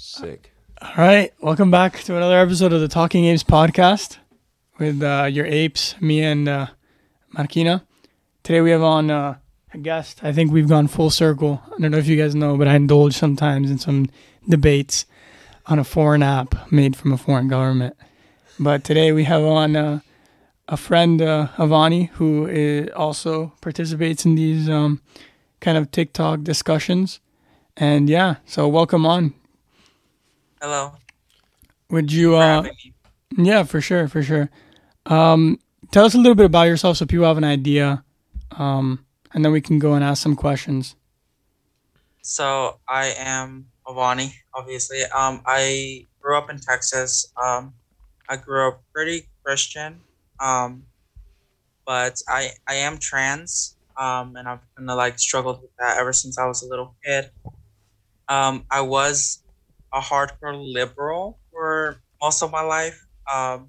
Sick. All right, welcome back to another episode of the Talking Apes podcast with uh, your apes, me and uh, Marquina. Today we have on uh, a guest. I think we've gone full circle. I don't know if you guys know, but I indulge sometimes in some debates on a foreign app made from a foreign government. But today we have on uh, a friend, uh, Avani, who also participates in these um, kind of TikTok discussions. And yeah, so welcome on. Hello. Would you? Uh, yeah, for sure, for sure. Um, tell us a little bit about yourself so people have an idea, um, and then we can go and ask some questions. So I am Avani, obviously. Um, I grew up in Texas. Um, I grew up pretty Christian. Um, but I I am trans. Um, and I've kind of like struggled with that ever since I was a little kid. Um, I was a hardcore liberal for most of my life. Um,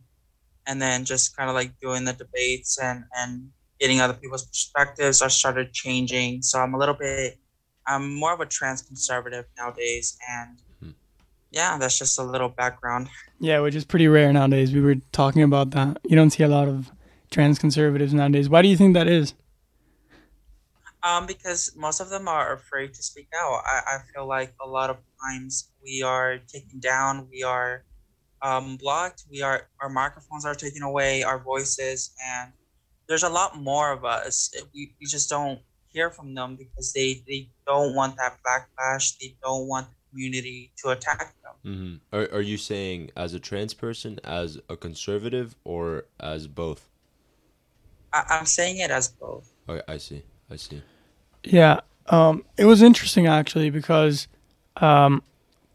and then just kind of like doing the debates and and getting other people's perspectives, I started changing. So I'm a little bit I'm more of a trans conservative nowadays, and Hmm. yeah, that's just a little background. Yeah, which is pretty rare nowadays. We were talking about that. You don't see a lot of trans conservatives nowadays. Why do you think that is? Um, because most of them are afraid to speak out. I, I feel like a lot of times we are taken down, we are um, blocked, we are our microphones are taken away, our voices, and there's a lot more of us. We, we just don't hear from them because they, they don't want that backlash. They don't want the community to attack them. hmm Are Are you saying as a trans person, as a conservative, or as both? I, I'm saying it as both. Okay, I see. I see. Yeah, um, it was interesting actually because um,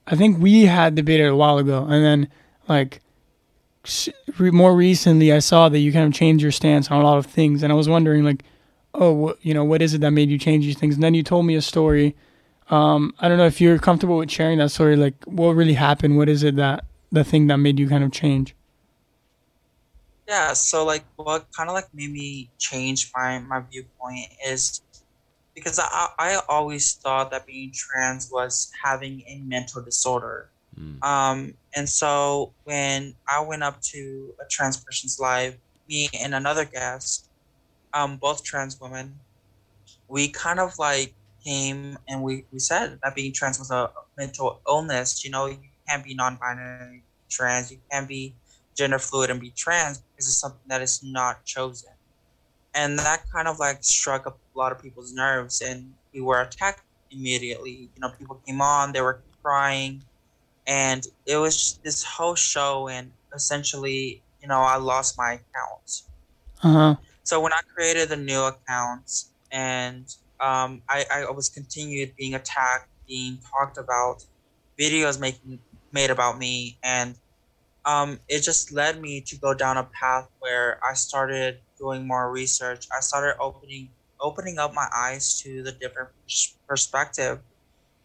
I think we had debated a while ago, and then like re- more recently, I saw that you kind of changed your stance on a lot of things, and I was wondering like, oh, what, you know, what is it that made you change these things? And then you told me a story. Um, I don't know if you're comfortable with sharing that story. Like, what really happened? What is it that the thing that made you kind of change? Yeah, so like what kind of like made me change my my viewpoint is because I I always thought that being trans was having a mental disorder. Mm. Um, and so when I went up to a trans person's live, me and another guest, um, both trans women, we kind of like came and we, we said that being trans was a mental illness. You know, you can't be non-binary trans, you can't be gender fluid and be trans because it's something that is not chosen. And that kind of like struck a lot of people's nerves and we were attacked immediately. You know, people came on, they were crying and it was this whole show and essentially, you know, I lost my account. Uh huh. So when I created the new accounts and um, I, I was continued being attacked, being talked about, videos making made about me, and um, it just led me to go down a path where I started doing more research. I started opening opening up my eyes to the different perspective,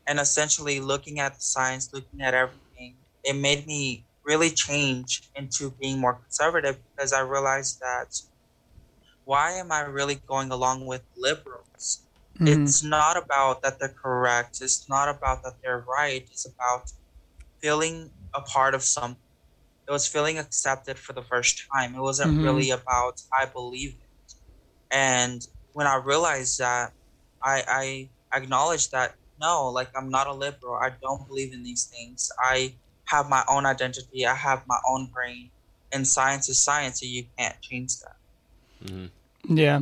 and essentially looking at the science, looking at everything. It made me really change into being more conservative because I realized that why am I really going along with liberals? Mhm. It's not about that they're correct. It's not about that they're right. It's about feeling a part of something. It was feeling accepted for the first time. It wasn't Mhm. really about I believe it. And when I realized that, I I acknowledged that no, like I'm not a liberal. I don't believe in these things. I have my own identity. I have my own brain. And science is science, and you can't change that. hmm Yeah.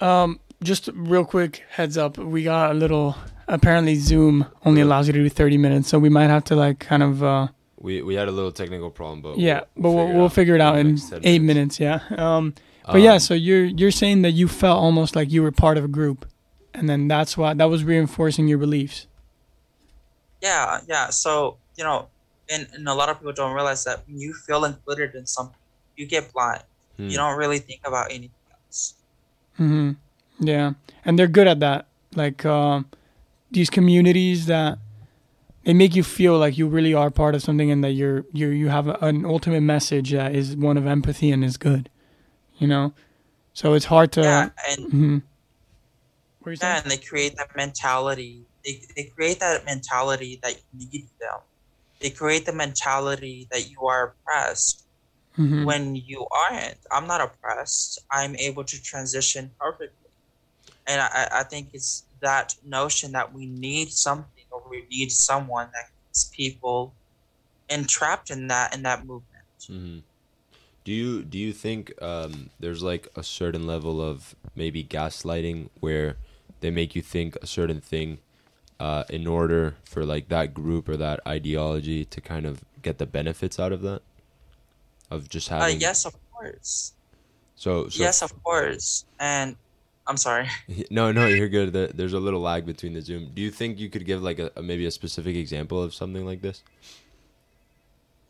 Um, just real quick heads up, we got a little. Apparently, Zoom only allows you to do thirty minutes, so we might have to like kind of. Uh, We we had a little technical problem, but yeah, but we'll, we'll figure it out the in eight minutes. Yeah. Um, but yeah, Um, so you're you're saying that you felt almost like you were part of a group, and then that's why that was reinforcing your beliefs. Yeah, yeah. So, you know, and, and a lot of people don't realize that when you feel included in something, you get blind. hmm. You don't really think about anything else. hmm Yeah, and they're good at that. Like um, these communities that they make you feel like you really are part of something, and that you're you you have a, an ultimate message that is one of empathy and is good. You know, so it's hard to. yeah, and Mhm. What you yeah, and they create that mentality. They they, they create that mentality that you need them. They create the mentality that you are oppressed Mhm. when you aren't. I'm not oppressed. I'm able to transition perfectly. And I, I- I think it's that notion that we need something we need someone that keeps people entrapped in that in that movement. hmm Do you do you think um, there's like a certain level of maybe gaslighting where they make you think a certain thing uh, in order for like that group or that ideology to kind of get the benefits out of that of just Uh, having yes, of course. So, so yes, of course. And I'm sorry. no no you're good there's a little lag between the zoom do you think you could give like a, a maybe a specific example of something like this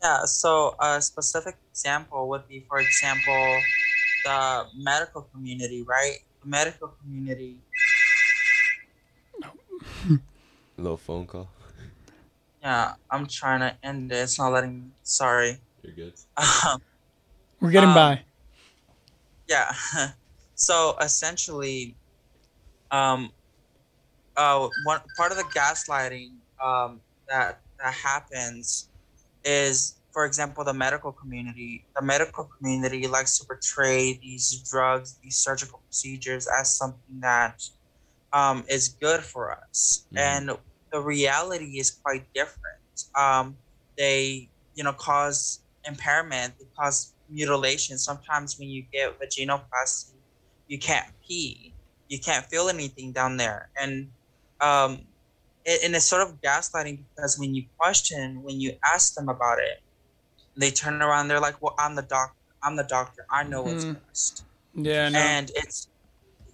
Yeah, so a specific example would be, for example, the medical community, right? The medical community a little phone call Yeah, I'm trying to end it. It's not letting me. Sorry. you're good Um, We're getting um, by. yeah. so essentially, um, uh, one part of the gaslighting um, that that happens is, for example, the medical community. The medical community likes to portray these drugs, these surgical procedures, as something that um, is good for us, Mhm. and the reality is quite different. Um, they, you know, cause impairment, they cause mutilation. Sometimes when you get vaginoplasty, you can't pee, you can't feel anything down there, and um, it, and it's sort of gaslighting because when you question, when you ask them about it, they turn around. They're like, "Well, I'm the doctor. I'm the doctor. I know what's Mhm. best." Yeah, no. and it's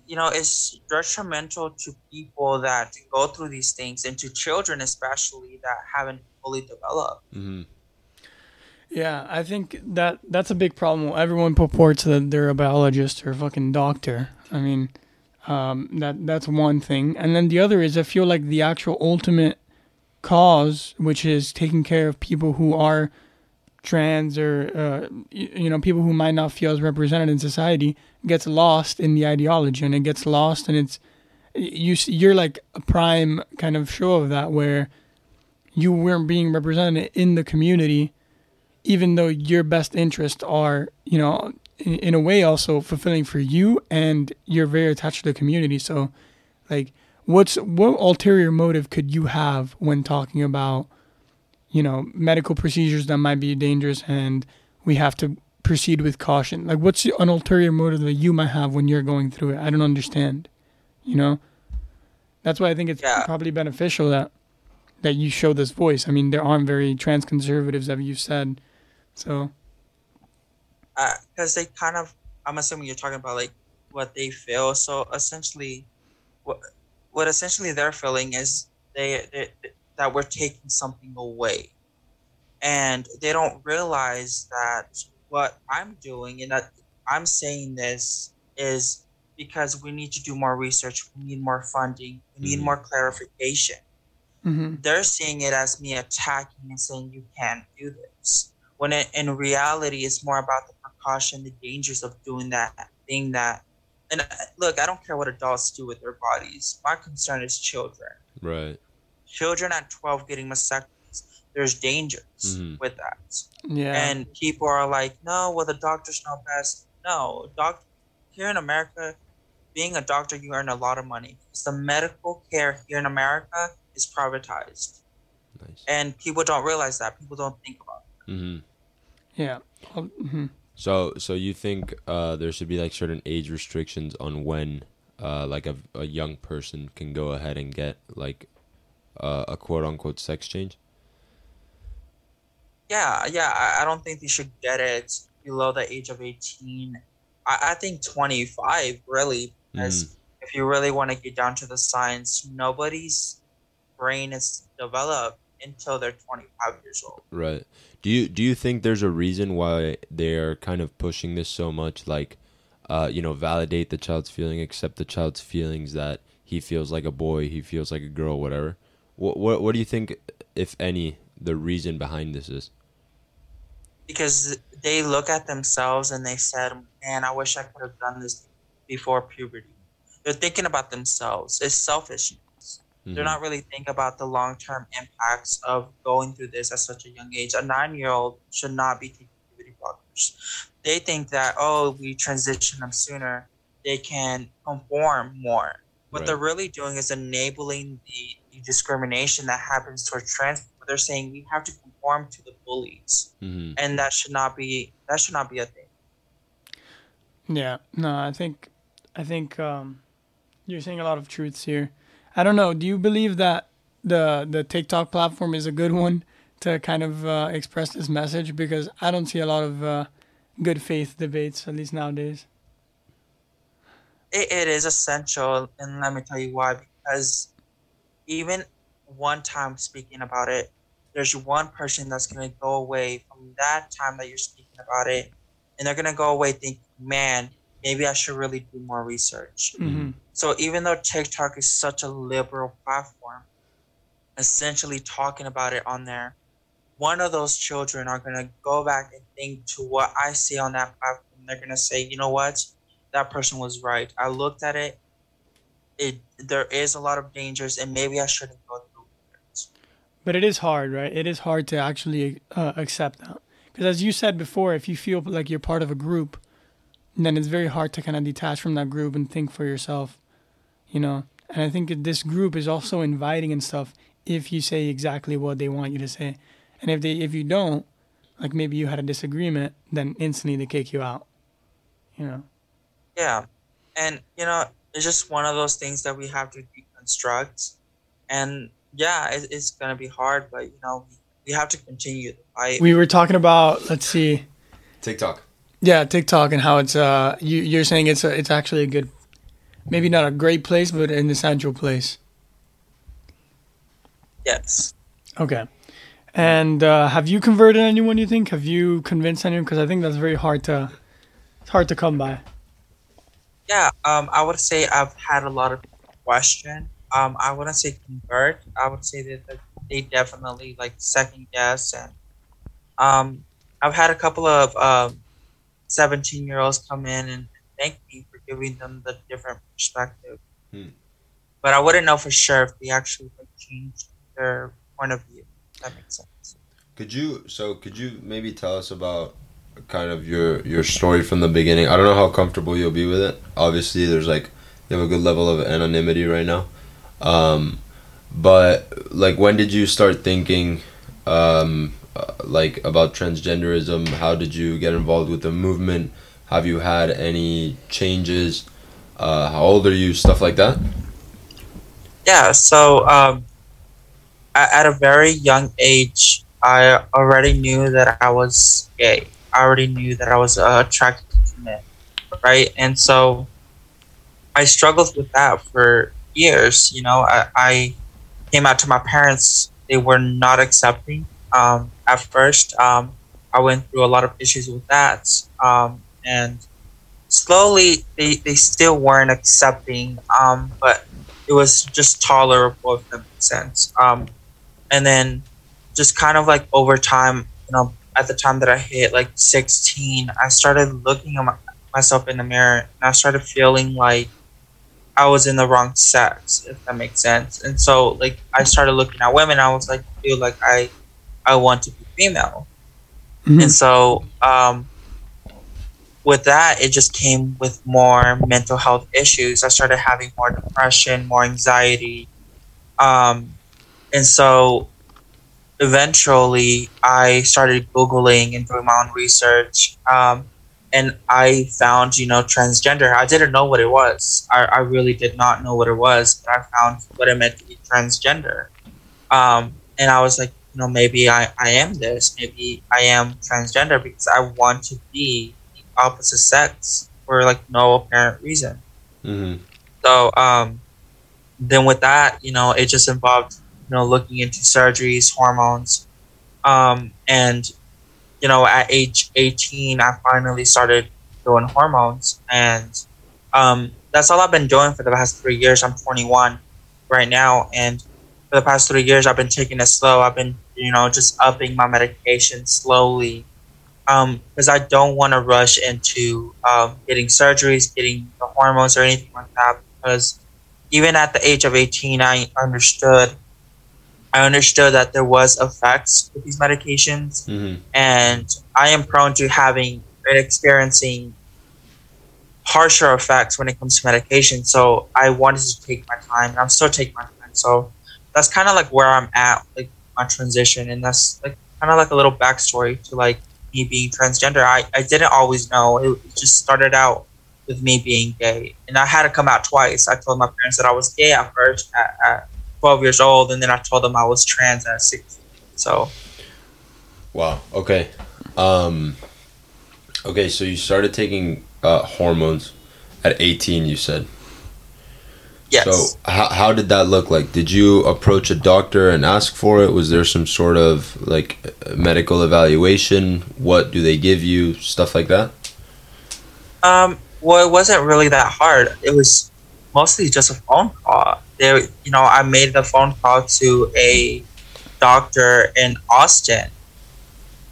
you know it's detrimental to people that go through these things and to children especially that haven't fully developed hmm Yeah, I think that that's a big problem. Everyone purports that they're a biologist or a fucking doctor. I mean, um, that that's one thing, and then the other is I feel like the actual ultimate cause, which is taking care of people who are trans or uh, you, know people who might not feel as represented in society, gets lost in the ideology, and it gets lost, and it's you you're like a prime kind of show of that where you weren't being represented in the community even though your best interests are, you know, in, in a way also fulfilling for you and you're very attached to the community. So, like, what's what ulterior motive could you have when talking about, you know, medical procedures that might be dangerous and we have to proceed with caution? Like, what's an ulterior motive that you might have when you're going through it? I don't understand. You know, that's why I think it's Yeah. probably beneficial that that you show this voice. I mean, there aren't very trans conservatives, as you've said. So, because they kind of i'm assuming you're talking about like what they feel. So essentially what what essentially they're feeling is they, they that we're taking something away. And they don't realize that what i'm doing and that i'm saying this is because we need to do more research. We need more funding. We need Mhm. more clarification. Hmm they're seeing it as me attacking and saying you can't do this when it, in reality it's more about the precaution the dangers of doing that thing that and uh, look i don't care what adults do with their bodies. My concern is children. Right. Children at 12 getting mastectomies there's dangers Mhm. with that. Yeah, and people are like no well the doctors know best. No doc here in america being a doctor you earn a lot of money. Because the medical care here in america is privatized. Nice. And people don't realize that. People don't think about it. hmm yeah. Well, mhm. So, so you think uh, there should be like certain age restrictions on when, uh, like a, a young person can go ahead and get like uh, a quote unquote sex change? yeah yeah I, I don't think they should get it below the age of 18 i, I think 25 really as if you really want to get down to the science nobody's brain is developed until they're 25 years old Right. Do you do you think there's a reason why they're kind of pushing this so much? Like, uh, you know, validate the child's feeling, accept the child's feelings that he feels like a boy, he feels like a girl, whatever. What what what do you think, if any, the reason behind this is? because they look at themselves and they said man i wish i could have done this before puberty they're thinking about themselves it's selfishness They're not really thinking about the long term impacts of going through this at such a young age. A nine year old should not be taking puberty blockers. They think that oh, we transition them sooner, they can conform more. What Right. they're really doing is enabling the, the discrimination that happens towards trans people. They're saying we have to conform to the bullies, hmm and that should not be that should not be a thing. Yeah, no, I think, I think um, you're saying a lot of truths here. I don't know. Do you believe that the the TikTok platform is a good one to kind of uh, express this message? Because I don't see a lot of uh, good faith debates, at least nowadays. it, it is essential and let me tell you why because even one time speaking about it there's one person that's going to go away from that time that you're speaking about it and they're going to go away thinking man maybe i should really do more research. Hmm so even though tiktok is such a liberal platform essentially talking about it on there one of those children are going to go back and think to what i see on that platform. They're going to say you know what? That person was right. I looked at it. It there is a lot of dangers and maybe i shouldn't go through it. But it is hard, right? It is hard to actually uh, accept that. Because as you said before, if you feel like you're part of a group, then it's very hard to kind of detach from that group and think for yourself, you know? And I think that this group is also inviting and stuff if you say exactly what they want you to say. And if they if you don't, like maybe you had a disagreement, then instantly they kick you out. You know? yeah and you know it's just one of those things that we have to deconstruct and yeah it, it's going to be hard but you know we have to continue the fight We were talking about let's see. TikTok. Yeah, TikTok and how it's uh you you're saying it's a, it's actually a good maybe not a great place but an essential place. yes Okay. And uh, have you converted anyone? You think? Have you convinced anyone? Because I think that's very hard to it's hard to come by. Yeah, um, I would say I've had a lot of question. Um, I wouldn't say convert. I would say that, that they definitely like second guess, and um, I've had a couple of um, seventeen year olds come in and thank me for giving them the different perspective. Hmm. But I wouldn't know for sure if they actually like changed their point of view. That makes sense. Could you so could you maybe tell us about kind of your your story from the beginning? I don't know how comfortable you'll be with it. Obviously, there's like you have a good level of anonymity right now. Um, but like when did you start thinking um, uh, like about transgenderism? How did you get involved with the movement? Have you had any changes? Uh, how old are you? Stuff like that. Yeah, so um, at, a very young age, I already knew that I was gay. I already knew that I was uh, attracted to men, right? And so I struggled with that for years. You know, I, I came out to my parents; they were not accepting um, at first. Um, I went through a lot of issues with that, um, and slowly they, they still weren't accepting. Um, but it was just tolerable if that makes sense. Um, and then just kind of like over time, you know, at the time that I hit like 16, I started looking at my, myself in the mirror and I started feeling like I was in the wrong sex, if that makes sense. And so like I started looking at women, I was like, feel like I, I want to be female. Mhm. And so, um, with that, it just came with more mental health issues. I started having more depression, more anxiety. Um, and so eventually I started Googling and doing my own research. Um, and I found, you know, transgender. I didn't know what it was. I, I really did not know what it was, but I found what it meant to be transgender. Um, and I was like, you know, maybe I, I am this. Maybe I am transgender because I want to be the opposite sex for like no apparent reason. Mm-hmm. So um, then with that, you know, it just involved, you know, looking into surgeries, hormones, um, and you know, at age 18, I finally started doing hormones, and um, that's all I've been doing for the past three years. I'm 21 right now, and for the past three years, I've been taking it slow. I've been, you know, just upping my medication slowly because I don't want to rush into um, getting surgeries, getting the hormones, or anything like that. Because even at the age of 18, I understood. I understood that there was effects with these medications, Mm-hmm. and I am prone to having and experiencing harsher effects when it comes to medication. So I wanted to take my time, and I'm still taking my time. So that's kind of like where I'm at, like my transition, and that's like kind of like a little backstory to like me being transgender. I I didn't always know. It just started out with me being gay, and I had to come out twice. I told my parents that I was gay at first at, at 12 years old, and then I told them I was trans at 16. So Wow. Okay. Um. Okay, so you started taking uh, hormones at 18. You said. Yes. So how how did that look like? Did you approach a doctor and ask for it? Was there some sort of like medical evaluation? What do they give you? Stuff like that. Um, well, it wasn't really that hard. It was mostly just a phone call. There, you know, I made the phone call to a doctor in Austin,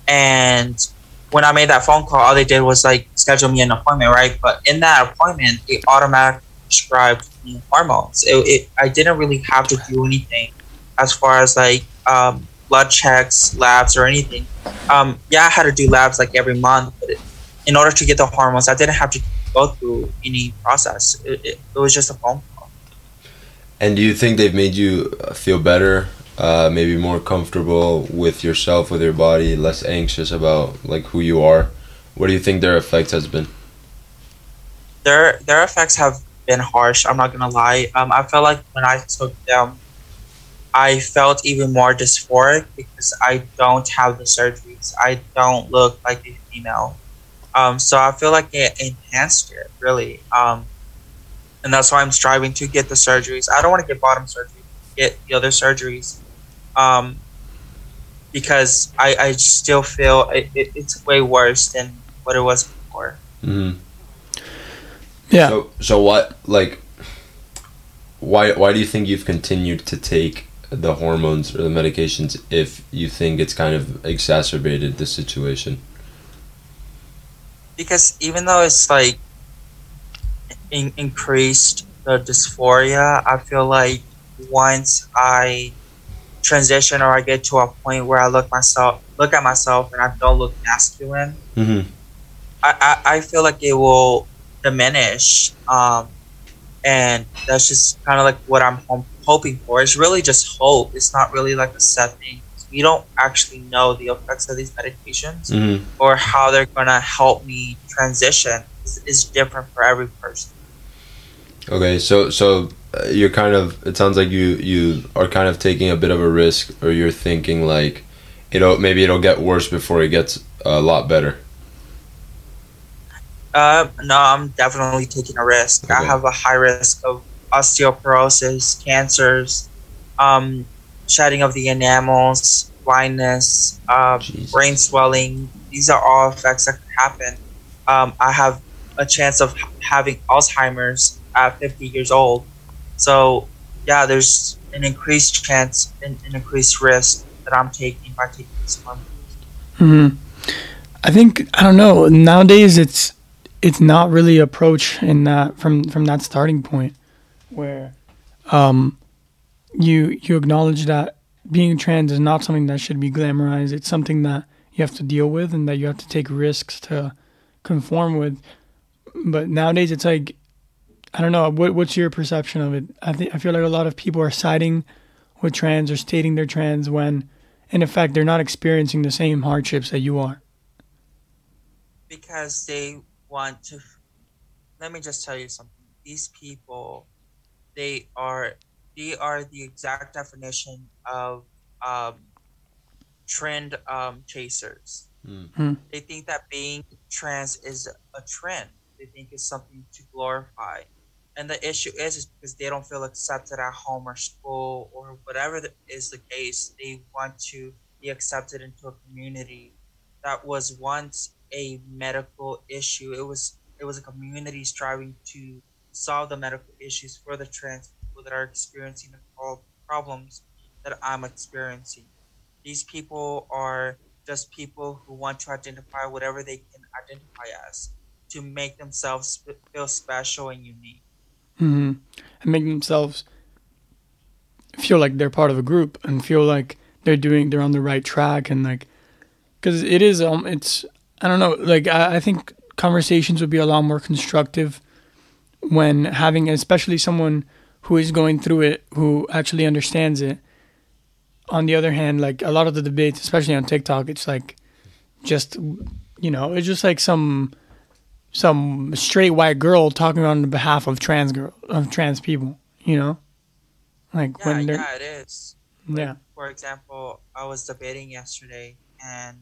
and when I made that phone call, all they did was like schedule me an appointment, right? But in that appointment, they automatically prescribed hormones. It, it, I didn't really have to do anything as far as like um, blood checks, labs, or anything. Um, yeah, I had to do labs like every month, but it, in order to get the hormones, I didn't have to go through any process. It, it, it was just a phone call. And do you think they've made you uh, feel better, uh, maybe more comfortable with yourself, with your body, less anxious about like who you are? What do you think their effect has been? Their their effects have been harsh. I'm not gonna lie. Um, I felt like when I took them, I felt even more dysphoric because I don't have the surgeries. I don't look like a female. Um, so I feel like it enhanced it really. Um, and that's why I'm striving to get the surgeries. I don't want to get bottom surgery. Get the other surgeries. Um, because I, I still feel it, it, it's way worse than what it was before. Mm-hmm. Yeah. So so what like why why do you think you've continued to take the hormones or the medications if you think it's kind of exacerbated the situation? because even though it's like in- increased the dysphoria, I feel like once I transition or I get to a point where I look myself look at myself and I don't look masculine, Mm-hmm. I, I, I feel like it will diminish. Um, and that's just kind of like what I'm hom- hoping for. It's really just hope. It's not really like a set thing. We don't actually know the effects of these medications Mm-hmm. or how they're gonna help me transition It's, is different for every person. Okay, so so uh, you're kind of it sounds like you you are kind of taking a bit of a risk or you're thinking like it'll maybe it'll get worse before it gets a lot better. Uh, no, I'm definitely taking a risk. I have a high risk of osteoporosis, cancers, um, shedding of the enamels, blindness, uh, brain swelling. These are all effects that could happen. Um, I have a chance of having Alzheimer's at 50 years old. So, yeah, there's an increased chance and an increased risk that I'm taking by taking this one. hmm I think I don't know. Nowadays, it's it's not really approach in that from from that starting point where um you you acknowledge that being trans is not something that should be glamorized. It's something that you have to deal with and that you have to take risks to conform with. But nowadays, it's like I don't know. What what's your perception of it? I think I feel like a lot of people are siding with trans or stating they're trans when, in effect, they're not experiencing the same hardships that you are. because they want to let me just tell you something these people they are they are the exact definition of um, trend um, chasers Mm. Hmm. they think that being trans is a trend they think it's something to glorify and the issue is, is because they don't feel accepted at home or school or whatever the, is the case they want to be accepted into a community that was once a medical issue. It was it was a community striving to solve the medical issues for the trans people that are experiencing the problems that I'm experiencing. These people are just people who want to identify whatever they can identify as to make themselves feel special and unique. hmm and make themselves feel like they're part of a group and feel like they're doing they're on the right track and like because it is um it's I don't know like I, I think conversations would be a lot more constructive when having especially someone who is going through it who actually understands it. On the other hand like a lot of the debates especially on tiktok it's like just you know it's just like some some straight white girl talking on behalf of trans girl of trans people you know? Like Yeah, when they're yeah, it is. yeah. For example, I was debating yesterday, and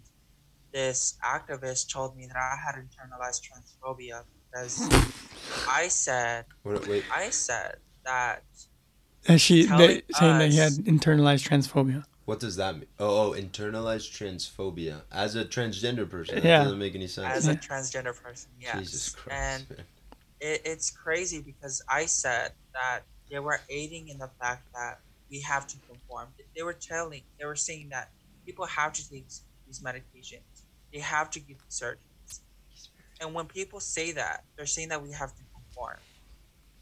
this activist told me that I had internalized transphobia because I said, What, wait, I said that and she telling they, saying that he had internalized transphobia what does that mean? Oh, oh, internalized transphobia as a transgender person. That Yeah. doesn't make any sense. as a transgender person, yes, Jesus Christ. and it, it's crazy because I said that they were aiding in the fact that we have to conform. They were telling, they were saying that people have to take these medications, they have to get these surgeries. And when people say that, they're saying that we have to conform.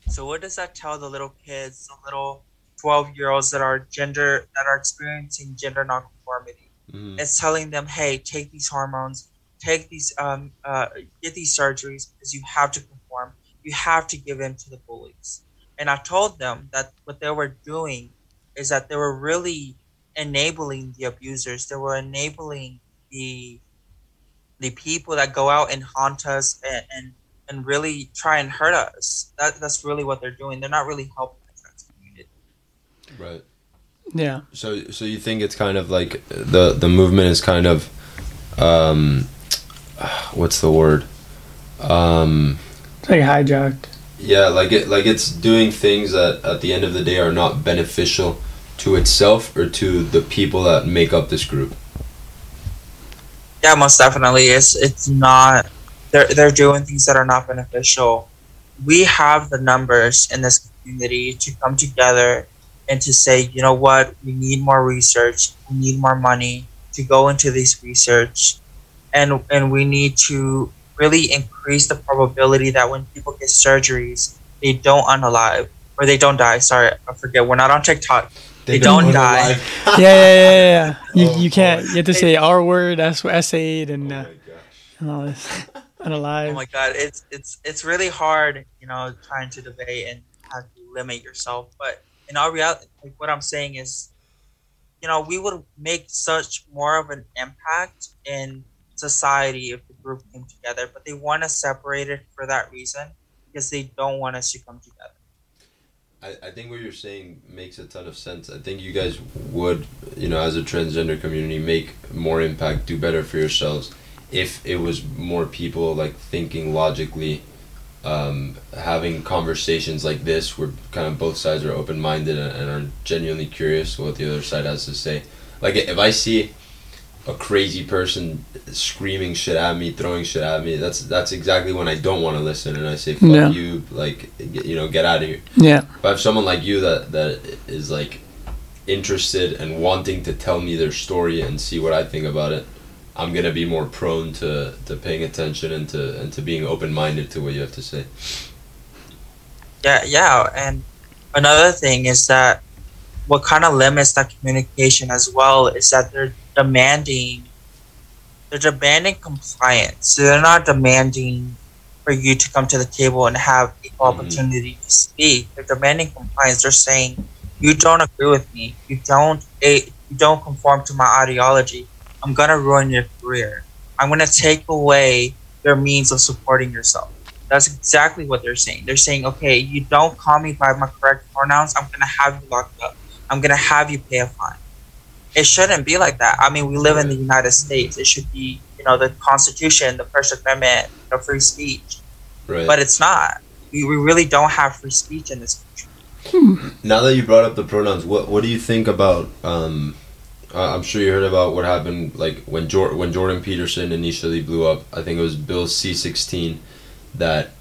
So what does that tell the little kids, the little twelve year olds that are gender that are experiencing gender nonconformity? Mhm. it's telling them, hey, take these hormones, take these, um, uh, get these surgeries because you have to conform. You have to give in to the bullies. And I told them that what they were doing is that they were really enabling the abusers. They were enabling the the people that go out and haunt us and and, and really try and hurt us. That that's really what they're doing. They're not really helping the trans community. Right. yeah So, so you think it's kind of like the the movement is kind of, um, what's the word? Um, it's like hijacked yeah, like it, like it's doing things that at the end of the day are not beneficial to itself or to the people that make up this group. Yeah, most definitely. It's it's not. They're they're doing things that are not beneficial. We have the numbers in this community to come together and to say, you know what, we need more research. We need more money to go into this research, and and we need to really increase the probability that when people get surgeries, they don't unalive or they don't die. Sorry, I forget. We're not on TikTok. They don't die. yeah, yeah, yeah, yeah, yeah. You, Oh, you can't. boy. You have to say R word, S S eight, and Oh uh, and all this. Oh Unalive. my god, it's it's it's really hard, you know, trying to debate and have to limit yourself. But in all reality, like what I'm saying is, you know, we would make such more of an impact in society if the group came together. But they want to separate it for that reason because they don't want us to come together. I, I think what you're saying makes a ton of sense. I think you guys would, you know, as a transgender community, make more impact, do better for yourselves, if it was more people like thinking logically, um, having conversations like this, where kind of both sides are open minded and, and are genuinely curious what the other side has to say. Like if I see a crazy person screaming shit at me, throwing shit at me, that's that's exactly when I don't want to listen, and I say, "Fuck Yeah. you!" Like, get, you know, get out of here. Yeah, But If I have someone like you that that is like interested and wanting to tell me their story and see what I think about it, I'm gonna be more prone to, to paying attention and to and to being open minded to what you have to say. Yeah, yeah, and another thing is that what kind of limits that communication as well is that they're demanding they're demanding compliance. So they're not demanding for you to come to the table and have equal Mhm. opportunity to speak. They're demanding compliance. They're saying you don't agree with me. You don't eh, you don't conform to my ideology. I'm gonna ruin your career. I'm gonna take away your means of supporting yourself. That's exactly what they're saying. They're saying, okay, you don't call me by my correct pronouns, I'm gonna have you locked up. I'm gonna have you pay a fine. It shouldn't be like that. I mean, we live in the United States. It should be, you know, the Constitution, the First Amendment, the free speech. Right. But it's not. We, we really don't have free speech in this country. now that you brought up the pronouns, what what do you think about? Um, uh, I'm sure you heard about what happened, like when Jor- when Jordan Peterson initially blew up. I think it was Bill C16 that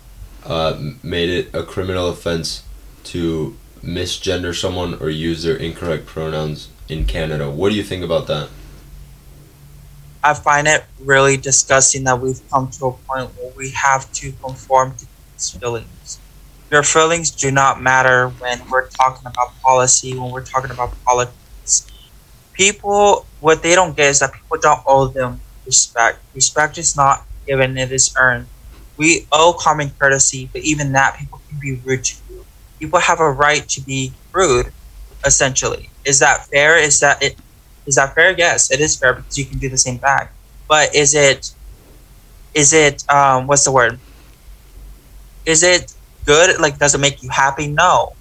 uh, made it a criminal offense to misgender someone or use their incorrect pronouns in Canada. What do you think about that? I find it really disgusting that we've come to a point where we have to conform to people's feelings. your feelings do not matter when we're talking about policy, when we're talking about politics. People, what they don't get is that people don't owe them respect. Respect is not given, it is earned. We owe common courtesy, but even that, people can be rude to you. People have a right to be rude, essentially. Is that fair? Is that it? Is that fair? Yes, it is fair because you can do the same back. But is it? Is it? Um, what's the word? Is it good? Like, does it make you happy? No.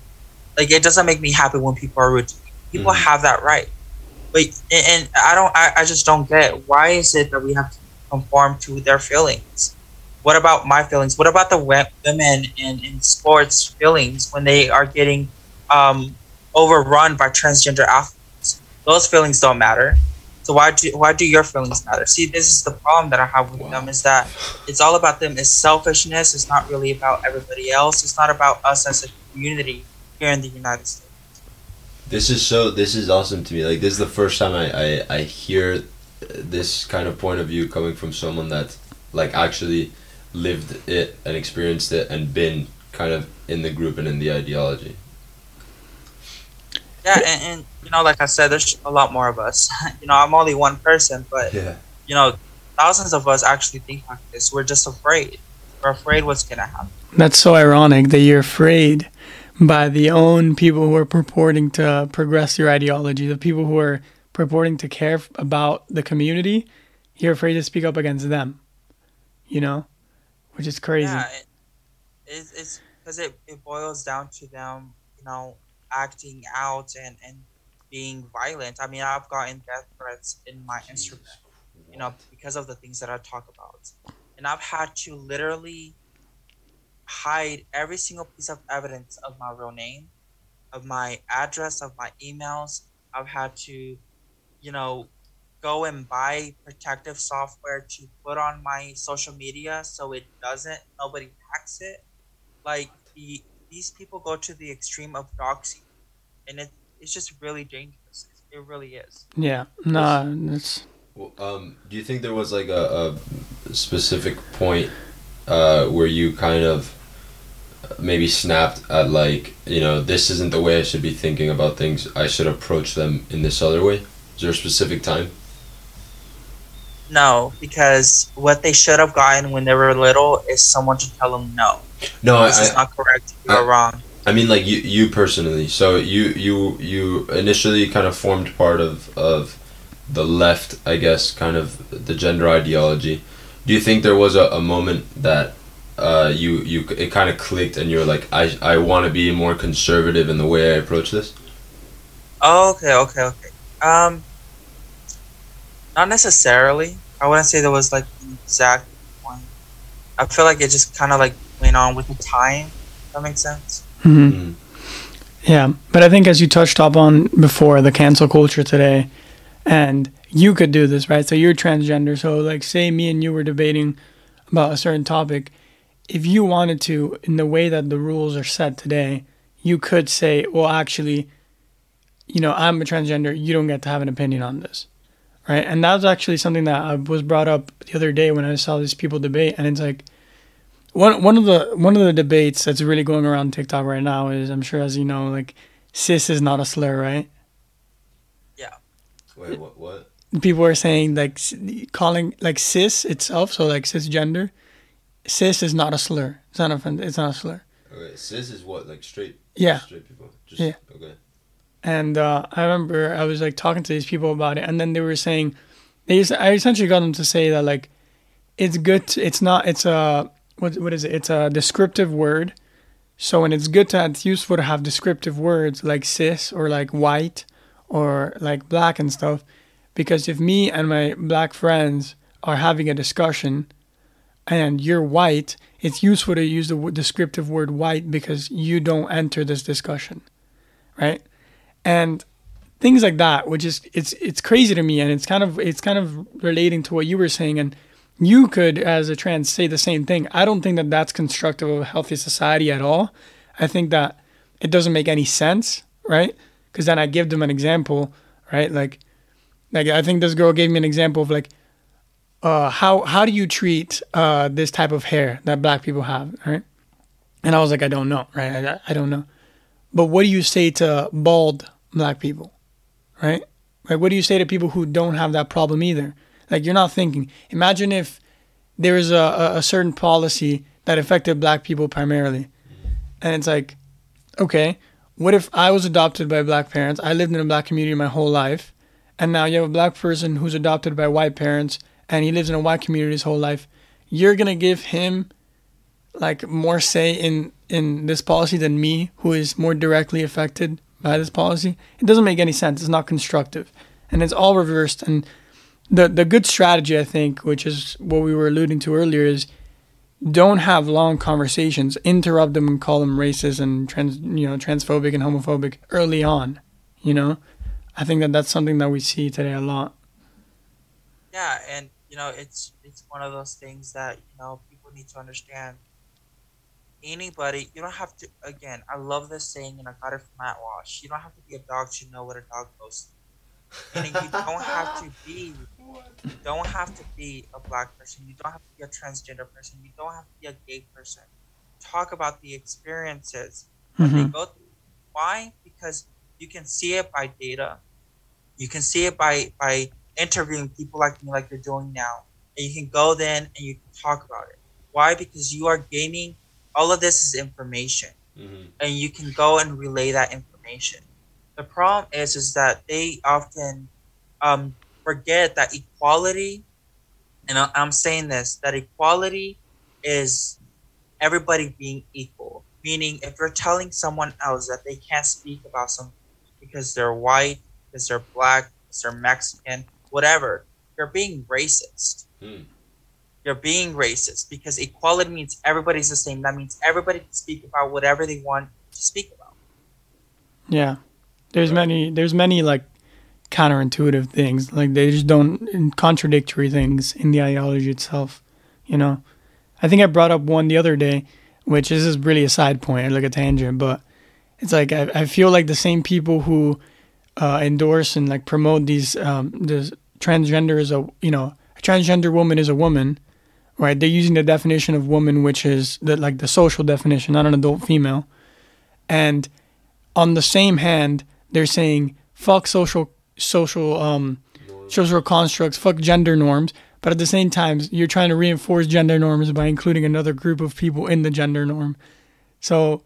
Like, it doesn't make me happy when people are rude to me. People Mhm. have that right. But and, and I don't. I, I just don't get why is it that we have to conform to their feelings. What about my feelings? What about the women in, in sports feelings when they are getting um, overrun by transgender athletes? Those feelings don't matter. So why do why do your feelings matter? See, this is the problem that I have with them is that it's all about them. It's selfishness. It's not really about everybody else. It's not about us as a community here in the United States. This is so. This is awesome to me. Like this is the first time I I, I hear this kind of point of view coming from someone that like actually lived it and experienced it and been kind of in the group and in the ideology. Yeah, and, and you know, like I said, there's a lot more of us. you know, I'm only one person, but Yeah. you know, thousands of us actually think like this. We're just afraid. We're afraid what's gonna happen. That's so ironic that you're afraid by the own people who are purporting to progress your ideology, the people who are purporting to care about the community. You're afraid to speak up against them, you know, which is crazy. Yeah, it, it's it's because it, it boils down to them, you know, acting out and and being violent. I mean, I've gotten death threats in my Instagram, you know, because of the things that I talk about, and I've had to literally hide every single piece of evidence of my real name, of my address, of my emails. I've had to, you know, go and buy protective software to put on my social media so it doesn't nobody hacks it. Like the these people go to the extreme of doxing, and it it's just really dangerous. It really is. Yeah, nah, that's Well, um, do you think there was like a, a specific point uh, where you kind of maybe snapped at like you know this isn't the way I should be thinking about things. I should approach them in this other way. Is there a specific time? No, because what they should have gotten when they were little is someone to tell them no. No, I, This is not correct. You I- are wrong. I mean like you you personally. So you you you initially kind of formed part of of the left, I guess, kind of the gender ideology. Do you think there was a, a moment that uh, you you it kind of clicked and you're like I I want to be more conservative in the way I approach this? Oh, okay, okay, okay. Um, not necessarily. I wouldn't say there was like an exact one. I feel like it just kind of like went on with the time. That makes sense. mhm. Mm. Yeah, but I think as you touched up on before, the cancel culture today, and you could do this, right? So you're transgender. So, like, say me and you were debating about a certain topic. If you wanted to, in the way that the rules are set today, you could say, well, actually, you know, I'm a transgender. You don't get to have an opinion on this, right? And that was actually something that I was brought up the other day when I saw these people debate, and it's like, one one of the one of the debates that's really going around TikTok right now is I'm sure as you know like cis is not a slur, right? Yeah. Wait, what? What? People are saying like calling like cis itself, so like cisgender, cis is not a slur. It's not a it's not a slur. Okay, cis is what like straight. Yeah. Straight people. Just, Yeah. Okay. And uh, I remember I was like talking to these people about it, and then they were saying, they just, I essentially got them to say that like, it's good. To, it's not. It's a what what is it? It's a descriptive word. So when it's good to, it's useful to have descriptive words like cis or like white or like black and stuff, because if me and my black friends are having a discussion, and you're white, it's useful to use the descriptive word white because you don't enter this discussion, right? and things like that which is it's it's crazy to me and it's kind of it's kind of relating to what you were saying and you could as a trans say the same thing i don't think that that's constructive of a healthy society at all i think that it doesn't make any sense right because then i give them an example right like like i think this girl gave me an example of like uh how how do you treat uh this type of hair that black people have right And I was like, I don't know, right? I, I don't know. But what do you say to bald black people, right? Like, what do you say to people who don't have that problem either? Like, you're not thinking. Imagine if there is a, a, certain policy that affected black people primarily. And it's like, okay, what if I was adopted by black parents? I lived in a black community my whole life. And now you have a black person who's adopted by white parents and he lives in a white community his whole life. You're going to give him like more say in in this policy than me who is more directly affected by this policy. It doesn't make any sense. It's not constructive. And it's all reversed and the the good strategy I think, which is what we were alluding to earlier is don't have long conversations. Interrupt them and call them racist and trans, you know, transphobic and homophobic early on. You know, I think that that's something that we see today a lot. Yeah, and you know, it's it's one of those things that you know people need to understand. Anybody, you don't have to. Again, I love this saying, and I got it from Matt Walsh. You don't have to be a dog to know what a dog knows. Meaning, you don't have to be you don't have to be a black person. You don't have to be a transgender person. You don't have to be a gay person. Talk about the experiences that they go through. Why? Because you can see it by data. You can see it by by interviewing people like me, like you're doing now, and you can go then and you can talk about it. Why? Because you are gaining all of this is information Mm-hmm. and you can go and relay that information. The problem is is that they often um, forget that equality, and I- I'm saying this, that equality is everybody being equal. Meaning, if you're telling someone else that they can't speak about something because they're white, because they're black, because they're Mexican, whatever, you're being racist Hmm. you're being racist because equality means everybody's the same. That means everybody can speak about whatever they want to speak about. Yeah. There's many there's many like counterintuitive things. Like they just don't contradictory things in the ideology itself, you know. I think I brought up one the other day, which this is really a side point, like a tangent, but it's like I, I feel like the same people who uh, endorse and like promote these um this transgender is a you know a transgender woman is a woman, right? They're using the definition of woman, which is the like the social definition, not an adult female, and on the same hand, they're saying fuck social social um social constructs, fuck gender norms. But at the same time, you're trying to reinforce gender norms by including another group of people in the gender norm. So,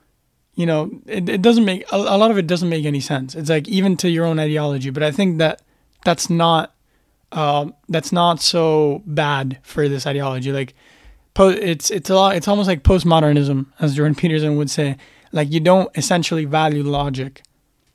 you know, it, it doesn't make a, a lot of it doesn't make any sense. It's like even to your own ideology. But I think that that's not um, that's not so bad for this ideology. Like, po- it's it's a lot. It's almost like postmodernism, as Jordan Peterson would say. Like you don't essentially value logic.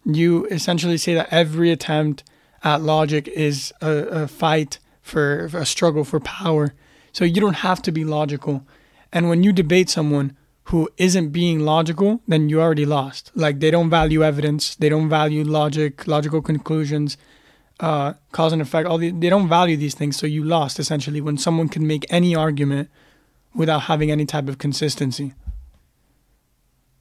You essentially say that every attempt at logic is a, a fight for, a struggle for power. So you don't have to be logical. And when you debate someone who isn't being logical, then you already lost. Like they don't value evidence, they don't value logic, logical conclusions, uh, cause and effect. All the, they don't value these things. So you lost essentially when someone can make any argument without having any type of consistency.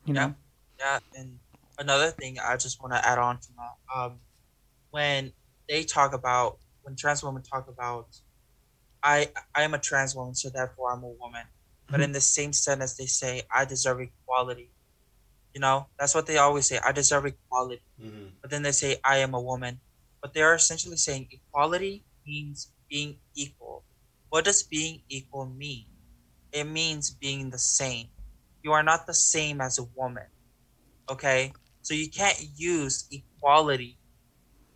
You know? Yeah, and another thing I just want to add on to that, um, when they talk about when trans women talk about, I I am a trans woman, so therefore I'm a woman. But in the same sentence, they say I deserve equality. You know, that's what they always say. I deserve equality. Mm-hmm. But then they say I am a woman. But they are essentially saying equality means being equal. What does being equal mean? It means being the same. You are not the same as a woman. Okay? So you can't use equality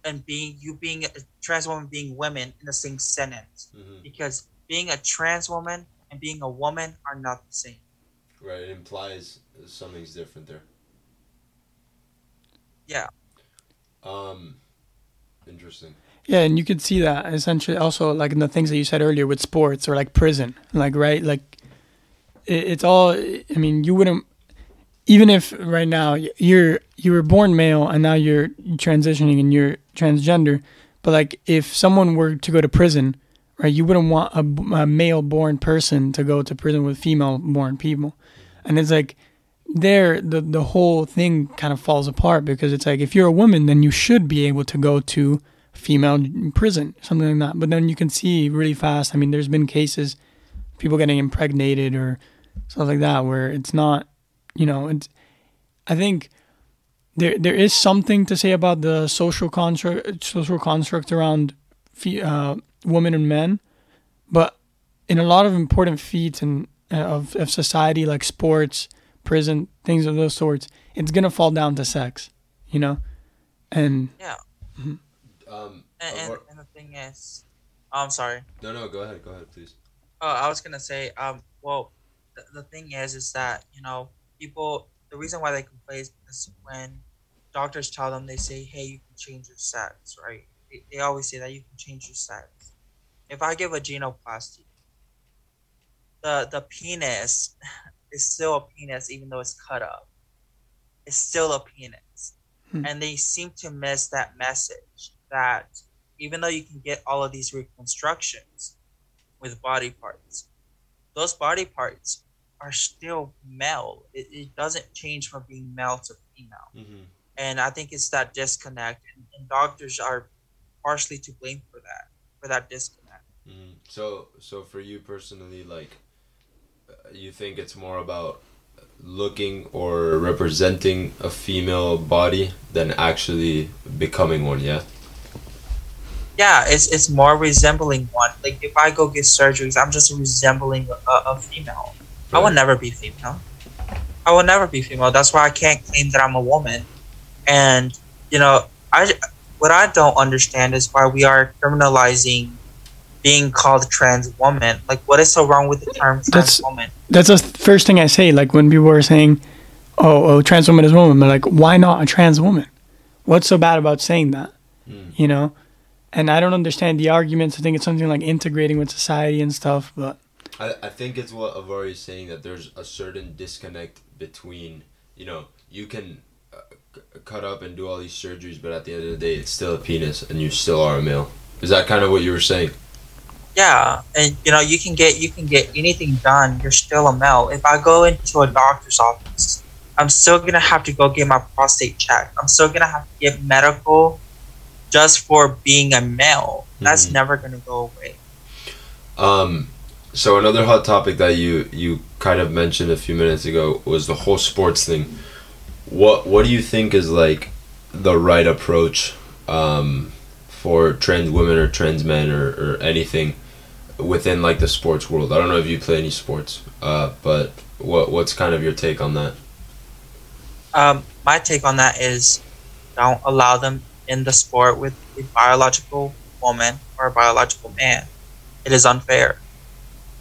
and being you being a trans woman being women in the same sentence. Mm-hmm. Because being a trans woman and being a woman are not the same. Right. It implies something's different there. Yeah. Um. Interesting. Yeah, and you could see that essentially also like in the things that you said earlier with sports or like prison, like right, like it, it's all. I mean, you wouldn't even if right now you're you were born male and now you're transitioning and you're transgender, but like if someone were to go to prison, right, you wouldn't want a, a male born person to go to prison with female born people, and it's like there the the whole thing kind of falls apart because it's like if you're a woman then you should be able to go to female prison something like that. But then you can see really fast i mean there's been cases people getting impregnated or stuff like that where it's not you know, it's, I think there there is something to say about the social construct social construct around uh, women and men, but in a lot of important feats and uh, of of society like sports, prison, things of those sorts, it's gonna fall down to sex, you know, and Um, And, and, and the thing is, oh, I'm sorry. no, no, go ahead, go ahead, please. Oh, I was gonna say, um, well, the, the thing is, is that you know, people. The reason why they complain is because when doctors tell them, they say, "Hey, you can change your sex," right? They, they always say that you can change your sex. If I give a genoplasty, the the penis is still a penis, even though it's cut up. It's still a penis, Hmm. and they seem to miss that message that even though you can get all of these reconstructions with body parts. Those body parts are still male. It, it doesn't change from being male to female. Mm-hmm. And I think it's that disconnect. And, and doctors are partially to blame for that, for that disconnect. Mm-hmm. So, so for you personally, like, uh, you think it's more about looking or representing a female body than actually becoming one, yeah? Yeah, it's, it's more resembling one. Like if I go get surgeries, I'm just resembling a, a female. I will never be female. I will never be female. That's why I can't claim that I'm a woman. And you know, I what I don't understand is why we are criminalizing being called trans woman. Like, what is so wrong with the term trans That's- woman? that's the first thing I say. Like when people are saying, "Oh, oh, trans woman is woman," I'm like, why not a trans woman? What's so bad about saying that? Mm. You know, and I don't understand the arguments. I think it's something like integrating with society and stuff. But I, I think it's what Avari is saying that there's a certain disconnect between, you know, you can uh, c- cut up and do all these surgeries, but at the end of the day, it's still a penis and you still are a male. Is that kind of what you were saying? Yeah, and you know, you can get you can get anything done. You're still a male. If I go into a doctor's office, I'm still gonna have to go get my prostate checked. I'm still gonna have to get medical just for being a male. That's Mhm. never gonna go away. Um, so another hot topic that you you kind of mentioned a few minutes ago was the whole sports thing. What what do you think is like the right approach um, for trans women or trans men or, or anything within like the sports world? I don't know if you play any sports, uh, but what what's kind of your take on that? Um, my take on that is, don't allow them in the sport with a biological woman or a biological man. It is unfair.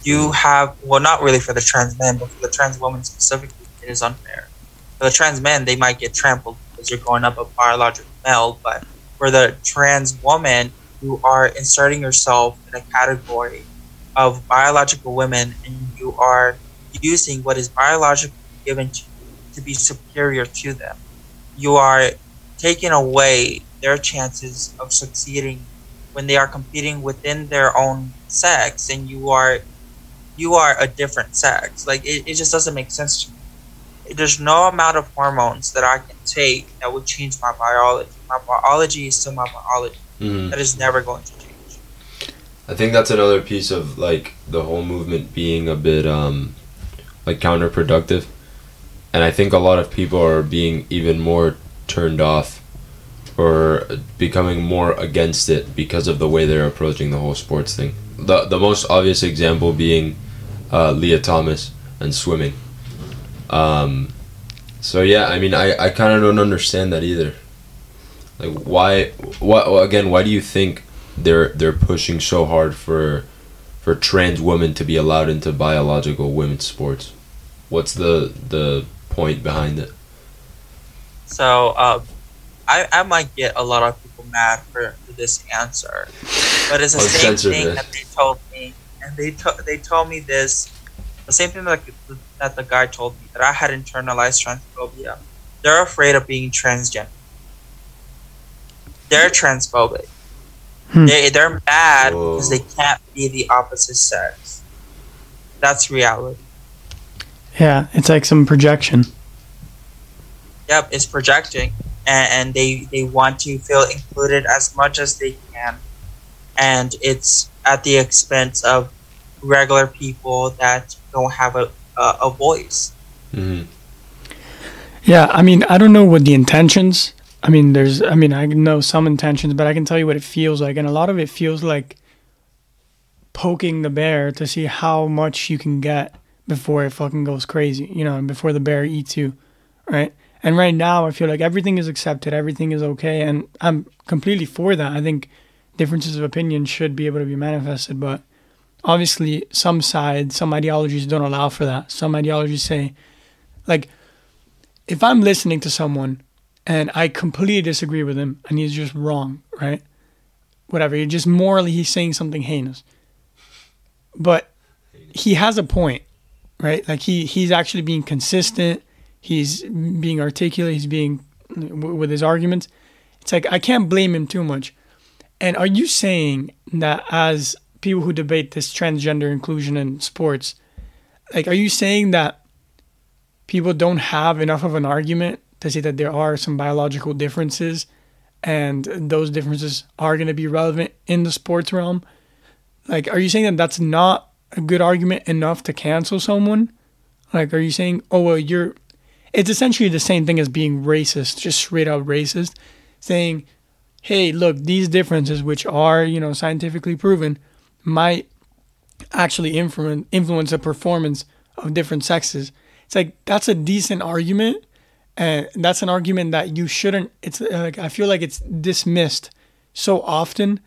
You have well, not really for the trans men, but for the trans woman specifically, it is unfair. For the trans men, they might get trampled because you're going up a biological male, but for the trans woman, you are inserting yourself in a category of biological women, and you are using what is biologically given to you to be superior to them. You are taking away their chances of succeeding when they are competing within their own sex and you are you are a different sex. Like it, it just doesn't make sense to me. There's no amount of hormones that I can take that would change my biology. My biology is still my biology. Mm-hmm. That is never going to change. I think that's another piece of like the whole movement being a bit um like counterproductive. And I think a lot of people are being even more turned off or becoming more against it because of the way they're approaching the whole sports thing. The the most obvious example being uh, Lia Thomas and swimming. Um, so yeah, I mean, I, I kind of don't understand that either. Like why? What again? Why do you think they're they're pushing so hard for for trans women to be allowed into biological women's sports? What's the the point behind it? So uh, I, I might get a lot of people mad for, for this answer, but it's the I'll same thing this. that they told me, and they to, they told me this, the same thing that the, that the guy told me that I had internalized transphobia. They're afraid of being transgender. They're transphobic. Hmm. They they're mad Whoa. because they can't be the opposite sex. That's reality. yeah, it's like some projection. Yep, it's projecting, and, and they they want to feel included as much as they can, and it's at the expense of regular people that don't have a a, a voice. Mm-hmm. Yeah, I mean, I don't know what the intentions. I mean, there's, I mean, I know some intentions, but I can tell you what it feels like, and a lot of it feels like poking the bear to see how much you can get before it fucking goes crazy, you know, and before the bear eats you, right? And right now, I feel like everything is accepted, everything is okay, and I'm completely for that. I think differences of opinion should be able to be manifested, but obviously, some sides, some ideologies don't allow for that. Some ideologies say, like, if I'm listening to someone and I completely disagree with him and he's just wrong, right? Whatever, he just morally he's saying something heinous. But he has a point, right? Like he he's actually being consistent, he's being articulate, he's being with his arguments. It's like I can't blame him too much. And are you saying that as people who debate this transgender inclusion in sports, like are you saying that people don't have enough of an argument to say that there are some biological differences and those differences are going to be relevant in the sports realm. Like, are you saying that that's not a good argument enough to cancel someone? Like, are you saying, oh, well, you're. It's essentially the same thing as being racist, just straight out racist, saying, hey, look, these differences, which are, you know, scientifically proven, might actually influence, influence the performance of different sexes it's like that's a decent argument, and that's an argument that you shouldn't. It's like I feel like it's dismissed so often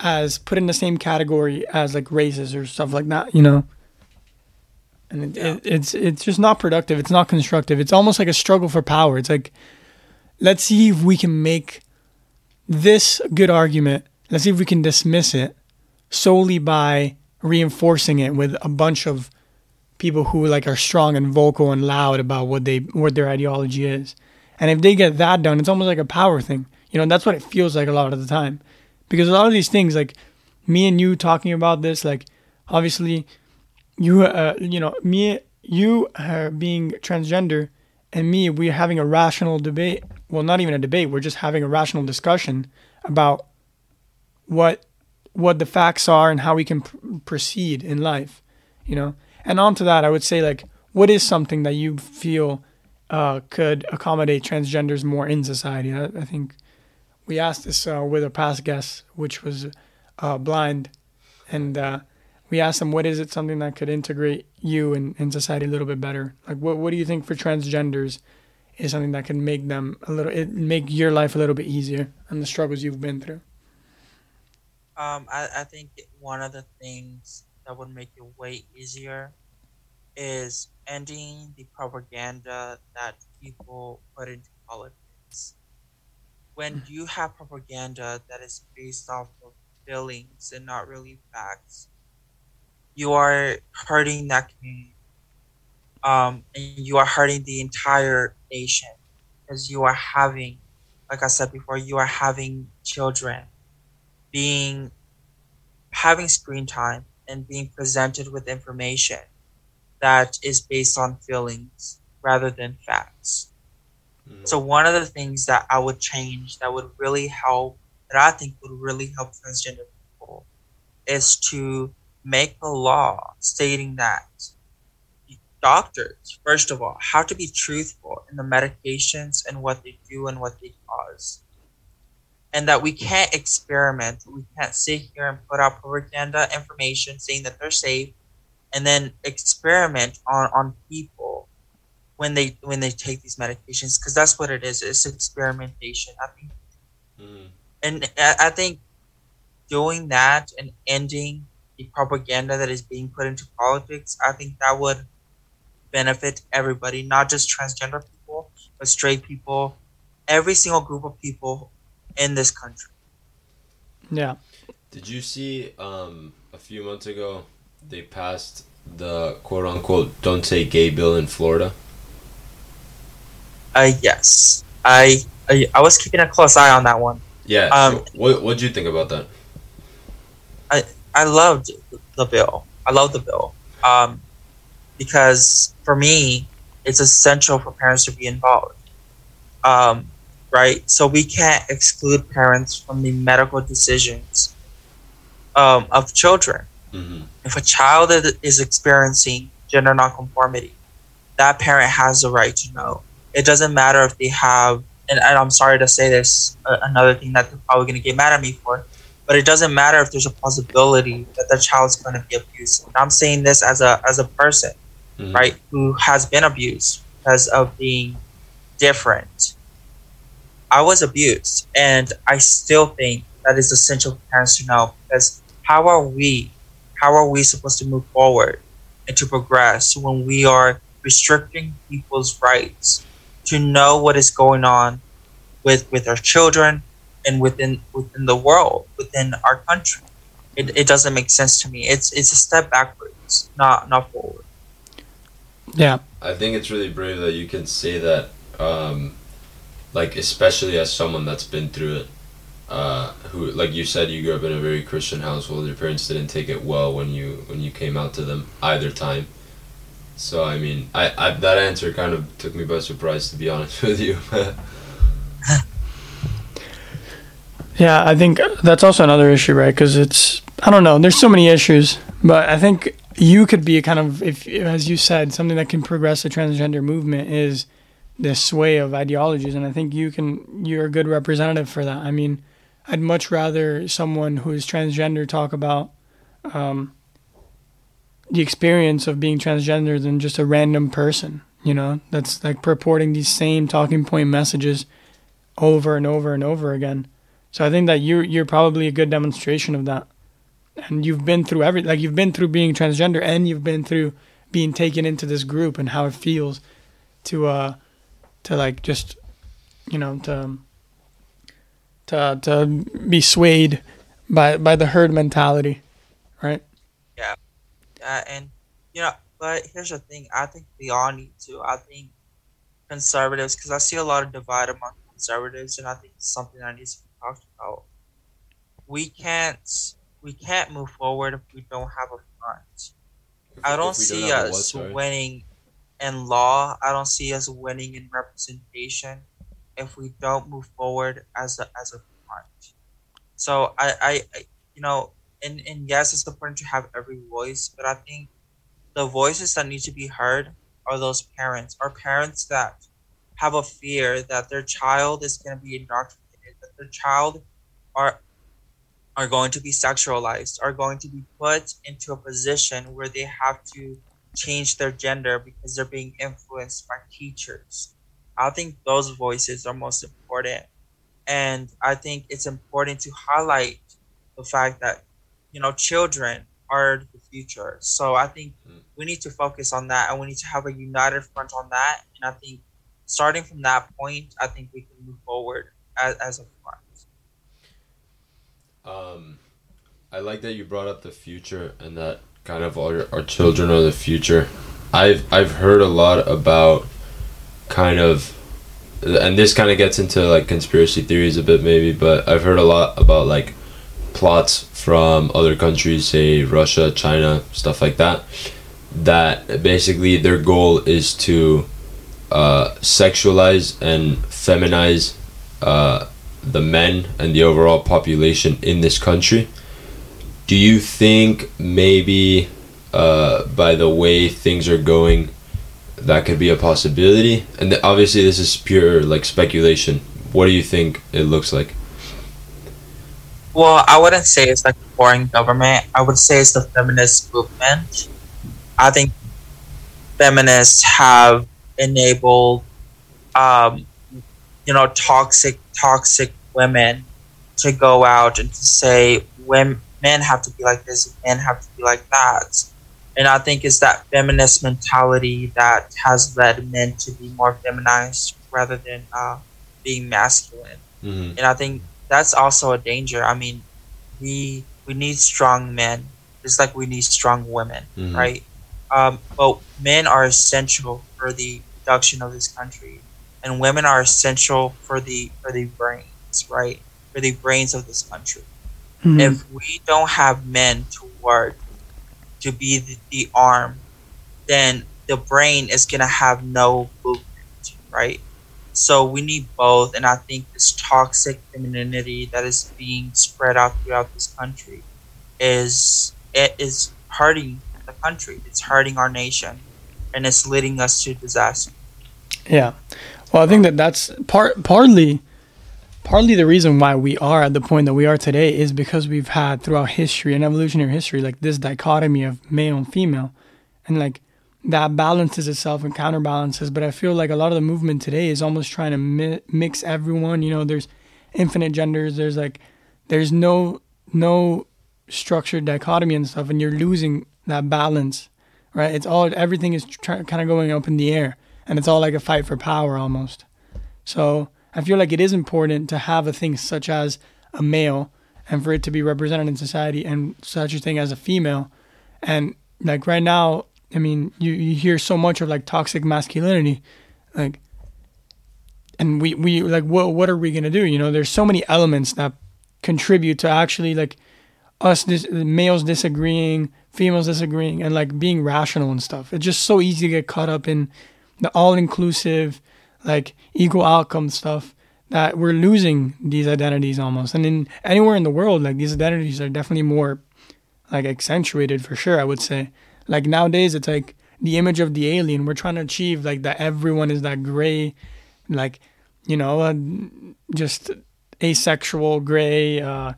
as put in the same category as like races or stuff like that, you know. And it, yeah. it, it's it's just not productive. It's not constructive. It's almost like a struggle for power. It's like, let's see if we can make this good argument. Let's see if we can dismiss it solely by reinforcing it with a bunch of people who like are strong and vocal and loud about what they what their ideology is. And if they get that done, it's almost like a power thing. You know, that's what it feels like a lot of the time. Because a lot of these things, like me and you talking about this, like obviously you, uh, you know, me, you uh, being transgender and me, we're having a rational debate. Well, not even a debate. We're just having a rational discussion about what what the facts are and how we can pr- proceed in life. You know, and on to that, I would say like, what is something that you feel uh, could accommodate transgenders more in society? I, I think we asked this uh, with a past guest, which was uh, blind, and uh, we asked them, what is it something that could integrate you in, in society a little bit better? Like, what what do you think for transgenders is something that can make them a little, it, make your life a little bit easier and the struggles you've been through? Um, I, I think one of the things that would make it way easier is ending the propaganda that people put into politics. When you have propaganda that is based off of feelings and not really facts, you are hurting that community. Um, and you are hurting the entire nation because you are having, like I said before, you are having children being having screen time and being presented with information that is based on feelings rather than facts. Mm-hmm. So one of the things that I would change that would really help that I think would really help transgender people is to make a law stating that doctors, first of all, have to be truthful in the medications and what they do and what they cause. And that we can't experiment. We can't sit here and put out propaganda information saying that they're safe and then experiment on on people when they when they take these medications because that's what it is it's experimentation i think mm. and I, think doing that and ending the propaganda that is being put into politics i think that would benefit everybody not just transgender people but straight people every single group of people in this country yeah did you see um a few months ago they passed the quote unquote don't say gay bill in Florida? Uh, yes. I, I, I was keeping a close eye on that one. Yeah. Um, what what'd you think about that? I I loved the bill. I love the bill. Um, because for me, it's essential for parents to be involved. Um, right. So we can't exclude parents from the medical decisions um, of children. Mm-hmm. If a child is experiencing gender nonconformity, that parent has the right to know. it doesn't matter if they have and, and i'm sorry to say this uh, another thing that they're probably going to get mad at me for but it doesn't matter if there's a possibility that the child's going to be abused and i'm saying this as a as a person Mhm. right who has been abused because of being different i was abused and i still think that is essential for parents to know because how are we how are we supposed to move forward and to progress when we are restricting people's rights to know what is going on with with our children and within within the world within our country it, it doesn't make sense to me it's it's a step backwards not not forward Yeah. I think it's really brave that you can say that, um, like especially as someone that's been through it, uh, who like you said you grew up in a very Christian household. Your parents didn't take it well when you when you came out to them either time. So I mean, I, I that answer kind of took me by surprise to be honest with you. Yeah, I think that's also another issue, right? Because it's I don't know. There's so many issues, but I think you could be a kind of if, as you said, something that can progress the transgender movement is this sway of ideologies, and I think you can. You're a good representative for that. I mean, I'd much rather someone who is transgender talk about um, the experience of being transgender than just a random person. You know, that's like purporting these same talking point messages over and over and over again. So I think that you're you're probably a good demonstration of that. And you've been through every like you've been through being transgender and you've been through being taken into this group and how it feels to uh to like just you know to to to be swayed by by the herd mentality, right? uh, and you know but here's the thing i think we all need to i think conservatives because i see a lot of divide among conservatives and i think it's something that needs to be talked about we can't we can't move forward if we don't have a front. I don't see us winning in law. I don't see us winning in representation if we don't move forward as a as a front. So i i, I you know and and yes, it's important to have every voice, but I think the voices that need to be heard are those parents, are parents that have a fear that their child is going to be indoctrinated, their child are are going to be sexualized, are going to be put into a position where they have to change their gender because they're being influenced by teachers. I think those voices are most important. And I think it's important to highlight the fact that you know children are the future so i think Mm. we need to focus on that and we need to have a united front on that and i think starting from that point i think we can move forward as, as a front Um, I like that you brought up the future and that kind of our, our children are the future. I've I've heard a lot about kind of, and this kind of gets into like conspiracy theories a bit maybe, but I've heard a lot about like plots from other countries, say Russia, China, stuff like that. That basically their goal is to uh, sexualize and feminize uh, the men and the overall population in this country. Do you think maybe uh, by the way things are going, that could be a possibility? And th- obviously, this is pure like speculation. What do you think it looks like? well i wouldn't say it's like a foreign government i would say it's the feminist movement i think feminists have enabled um, you know toxic toxic women to go out and to say when men have to be like this men have to be like that. And i think it's that feminist mentality that has led men to be more feminized rather than uh, being masculine. Mm-hmm. and i think that's also a danger. I mean we we need strong men just like we need strong women Mhm. right? Um, but men are essential for the production of this country and women are essential for the for the brains right? For the brains of this country. Mhm. if we don't have men to work to be the, the arm then the brain is going to have no movement right? So we need both and i think this toxic femininity that is being spread out throughout this country is it is hurting the country. It's hurting our nation and it's leading us to disaster. Yeah. Well, I think that that's part partly partly the reason why we are at the point that we are today is because we've had throughout history and evolutionary history like this dichotomy of male and female. And like that balances itself and counterbalances but i feel like a lot of the movement today is almost trying to mi- mix everyone you know there's infinite genders there's like there's no no structured dichotomy and stuff and you're losing that balance right? It's all everything is kind of going up in the air and it's all like a fight for power almost so I feel like it is important to have a thing such as a male and for it to be represented in society and such a thing as a female. And like right now, I mean, you, you hear so much of like toxic masculinity, like, and we, we like, what, what are we going to do? You know, there's so many elements that contribute to actually like us, dis- males disagreeing, females disagreeing, and like being rational and stuff. It's just so easy to get caught up in the all inclusive, like equal outcome stuff that we're losing these identities almost. And in anywhere in the world, like these identities are definitely more like accentuated for sure, I would say. Like nowadays it's like the image of the alien. We're trying to achieve like that everyone is that gray, like, you know, uh, just asexual gray, uh,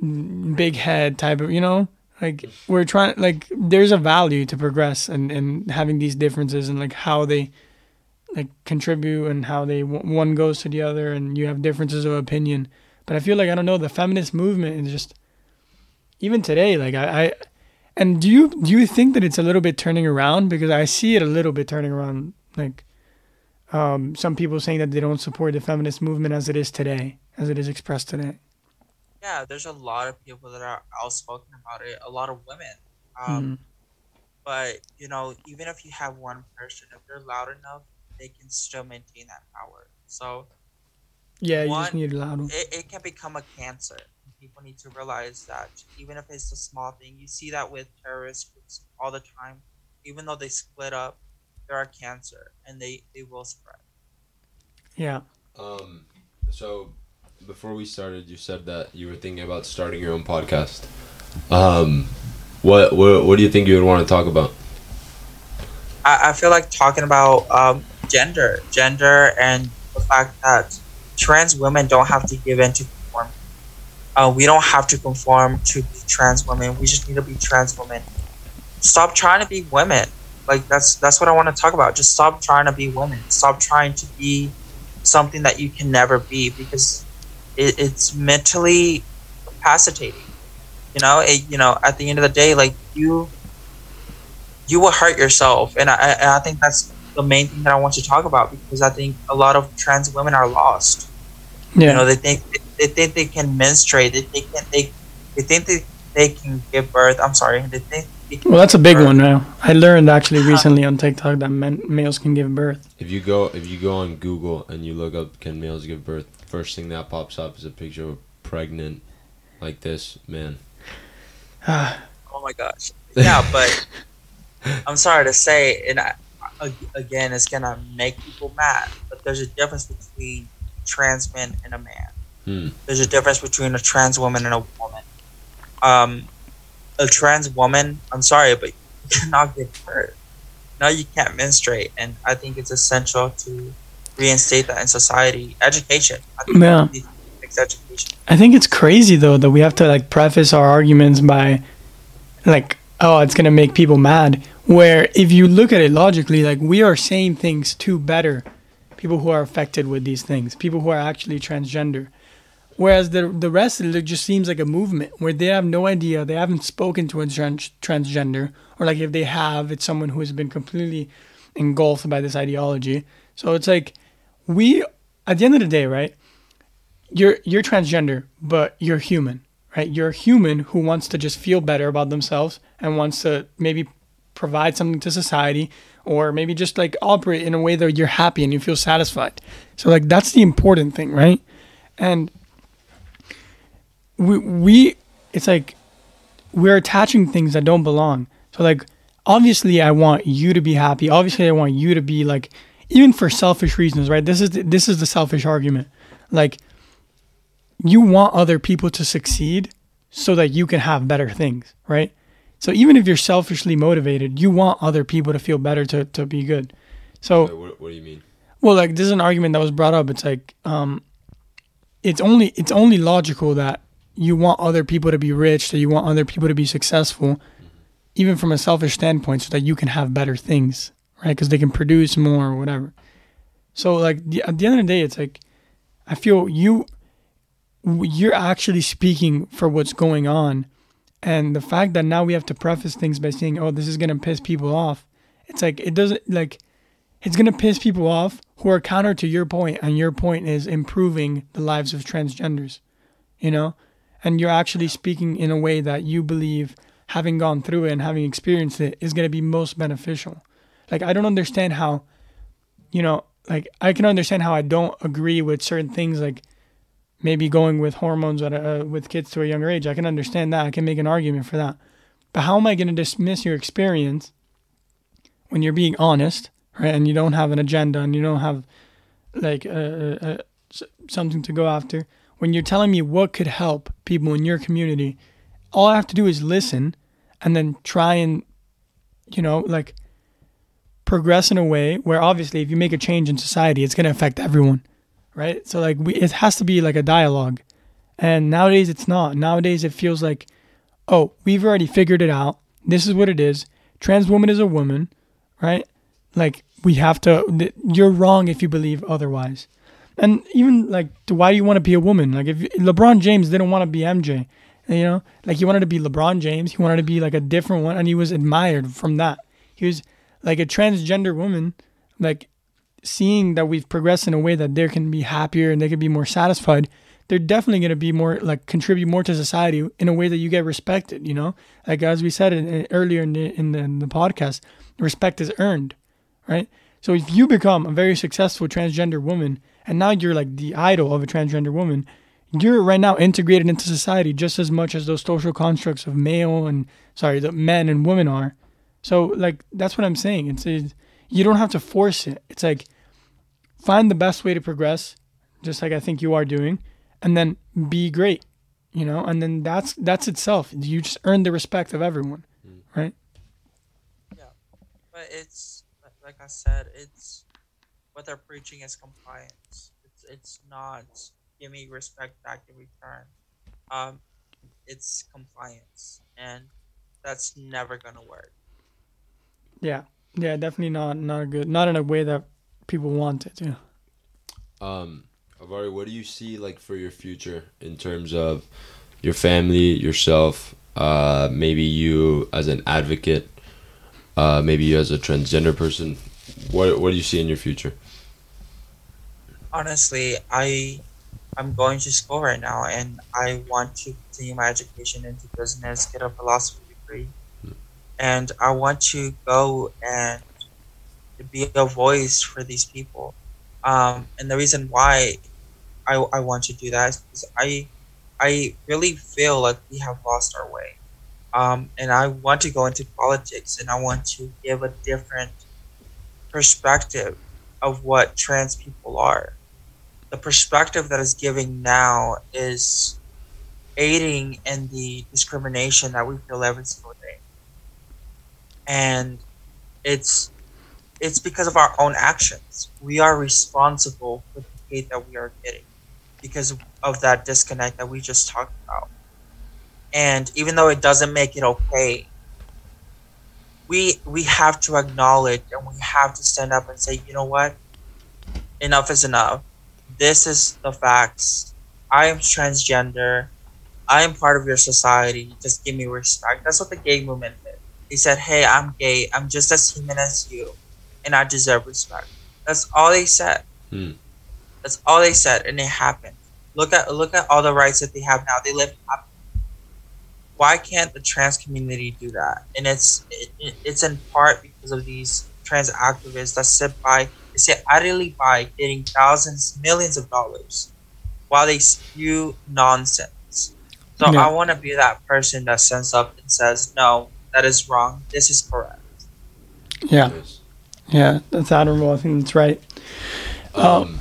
big head type of, you know, like we're trying like there's a value to progress and, and having these differences and like how they like contribute and how they one goes to the other and you have differences of opinion. But i feel like i don't know the feminist movement is just even today like i, I and do you do you think that it's a little bit turning around? Because i see it a little bit turning around like um, some people saying that they don't support the feminist movement as it is today as it is expressed today yeah there's a lot of people that are outspoken about it a lot of women um, mm but you know even if you have one person if they're loud enough they can still maintain that power. So yeah, you just need a loud one. It, it can become a cancer. People need to realize that even if it's a small thing, you see that with terrorist groups all the time. Even though they split up, they're a cancer and they, they will spread. Yeah. Um. So before we started, you said that you were thinking about starting your own podcast. Um, what what what do you think you would want to talk about? I, I feel like talking about um, gender, gender, and the fact that trans women don't have to give in to conform. Uh, we don't have to conform to be trans women. We just need to be trans women. Stop trying to be women. Like that's that's what I want to talk about. Just stop trying to be women. Stop trying to be something that you can never be because it, it's mentally capacitating. You know, it, you know, at the end of the day, like you, you will hurt yourself, and I, and I think that's the main thing that I want to talk about because I think a lot of trans women are lost. Yeah. You know, they think they think they can menstruate. They think they they think they, they can give birth. I'm sorry. They think. They well, that's a big birth. one now. I learned actually uh-huh. recently on TikTok that men, males can give birth. If you go if you go on Google and you look up can males give birth, first thing that pops up is a picture of a pregnant like this man. oh my gosh. Yeah, but I'm sorry to say, and I, again, it's gonna make people mad. But there's a difference between trans men and a man. Hmm. There's a difference between a trans woman and a woman. Um, a trans woman, I'm sorry, but you cannot get hurt. No, you can't menstruate, and I think it's essential to reinstate that in society. Education. I think yeah. education. I think it's crazy though that we have to like preface our arguments by, like, oh, it's gonna make people mad where if you look at it logically like we are saying things to better people who are affected with these things people who are actually transgender whereas the the rest of it just seems like a movement where they have no idea they haven't spoken to a trans- transgender or like if they have it's someone who has been completely engulfed by this ideology so it's like we at the end of the day right you're you're transgender but you're human right you're a human who wants to just feel better about themselves and wants to maybe provide something to society or maybe just like operate in a way that you're happy and you feel satisfied. So like that's the important thing, right? And we we it's like we're attaching things that don't belong. So like obviously I want you to be happy. Obviously I want you to be like even for selfish reasons, right? This is the, this is the selfish argument. Like you want other people to succeed so that you can have better things, right? So even if you're selfishly motivated, you want other people to feel better to, to be good. So what, what do you mean? Well, like this is an argument that was brought up. It's like um, it's only it's only logical that you want other people to be rich, that you want other people to be successful, even from a selfish standpoint, so that you can have better things, right? Because they can produce more or whatever. So like the, at the end of the day, it's like I feel you you're actually speaking for what's going on, and the fact that now we have to preface things by saying, "Oh, this is gonna piss people off," it's like it doesn't like it's gonna piss people off who are counter to your point, and your point is improving the lives of transgenders, you know, and you're actually speaking in a way that you believe, having gone through it and having experienced it, is gonna be most beneficial. Like I don't understand how, you know, like I can understand how I don't agree with certain things, like maybe going with hormones at a, uh, with kids to a younger age. I can understand that. I can make an argument for that. But how am I going to dismiss your experience when you're being honest, right? And you don't have an agenda and you don't have like a, a, something to go after. When you're telling me what could help people in your community, all I have to do is listen and then try and, you know, like progress in a way where obviously if you make a change in society, it's going to affect everyone right? So like we, it has to be like a dialogue, and nowadays it's not. Nowadays it feels like, oh, we've already figured it out. This is what it is. Trans woman is a woman, right? Like we have to. You're wrong if you believe otherwise. And even like, why do you want to be a woman? Like if LeBron James didn't want to be MJ, you know, like he wanted to be LeBron James. He wanted to be like a different one, and he was admired from that. He was like a transgender woman. Like seeing that we've progressed in a way that they can be happier and they can be more satisfied, they're definitely going to be more like contribute more to society in a way that you get respected. You know, like as we said in, in, earlier in the, in the, in the podcast, respect is earned, right? So if you become a very successful transgender woman and now you're like the idol of a transgender woman, you're right now integrated into society just as much as those social constructs of male and sorry, the men and women are. So like that's what I'm saying. It's, it's you don't have to force it. It's like find the best way to progress, just like I think you are doing, and then be great, you know, and then that's that's itself. You just earn the respect of everyone, mm. right? Yeah, but it's like I said, it's what they're preaching is compliance. It's it's not give me respect back in return. Um, it's compliance, and that's never gonna work. Yeah, yeah, definitely not not a good, not in a way that people want it. Yeah. Um, Avari, what do you see like for your future in terms of your family, yourself, uh, maybe you as an advocate, uh, maybe you as a transgender person? What What do you see in your future? Honestly, I I'm going to school right now, and I want to continue my education into business, get a philosophy degree, and I want to go and be a voice for these people. Um, and the reason why I, I want to do that is because I I really feel like we have lost our way. Um, and I want to go into politics and I want to give a different perspective of what trans people are. The perspective that is giving now is aiding in the discrimination that we feel every single and it's it's because of our own actions. We are responsible for the hate that we are getting because of that disconnect that we just talked about. And even though it doesn't make it okay, we we have to acknowledge and we have to stand up and say, you know what? Enough is enough. This is the facts. I am transgender. I am part of your society. Just give me respect. That's what the gay movement he said, Hey, I'm gay. I'm just as human as you, and I deserve respect. That's all they said. Hmm. That's all they said, and it happened. Look at look at all the rights that they have now. They live happy. Why can't the trans community do that? And it's it, it's in part because of these trans activists that sit by, they sit idly by, getting thousands, millions of dollars, while they spew nonsense. So yeah. I want to be that person that stands up and says, "No, that is wrong. This is correct. Yeah. Yeah, that's admirable. I think that's right. Um, um,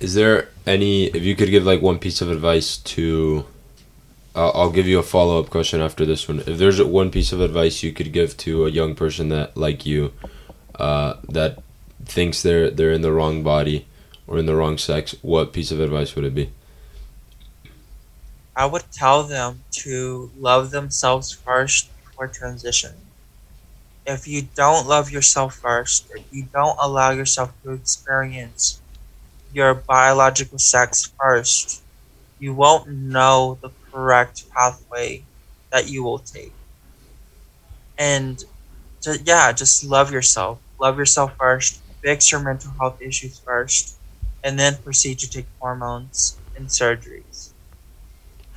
is there any, if you could give like one piece of advice to, uh, I'll give you a follow up question after this one. If there's one piece of advice you could give to a young person that, like you, uh, that thinks they're they're in the wrong body or in the wrong sex, what piece of advice would it be? I would tell them to love themselves first before transition. If you don't love yourself first, if you don't allow yourself to experience your biological sex first, you won't know the correct pathway that you will take. And ju- yeah, just love yourself. Love yourself first. Fix your mental health issues first, and then proceed to take hormones and surgeries